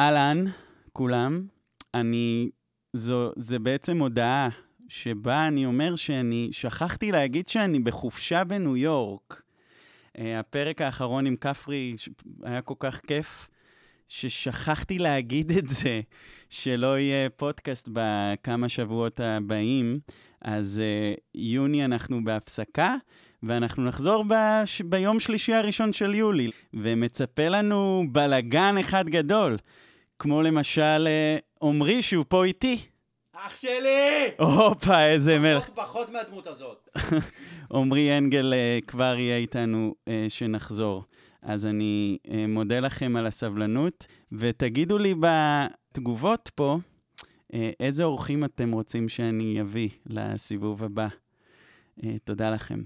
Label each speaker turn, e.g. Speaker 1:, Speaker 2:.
Speaker 1: אהלן, כולם. אני... זו, זה בעצם הודעה שבה אני אומר שאני שכחתי להגיד שאני בחופשה בניו יורק. Uh, הפרק האחרון עם כפרי היה כל כך כיף, ששכחתי להגיד את זה, שלא יהיה פודקאסט בכמה שבועות הבאים. אז uh, יוני אנחנו בהפסקה, ואנחנו נחזור בש... ביום שלישי הראשון של יולי, ומצפה לנו בלגן אחד גדול, כמו למשל uh, עמרי שהוא פה איתי.
Speaker 2: אח שלי!
Speaker 1: הופה, איזה מלך.
Speaker 2: פחות, פחות מהדמות הזאת.
Speaker 1: עמרי אנגל uh, כבר יהיה איתנו uh, שנחזור. אז אני מודה לכם על הסבלנות, ותגידו לי בתגובות פה, איזה אורחים אתם רוצים שאני אביא לסיבוב הבא. תודה לכם.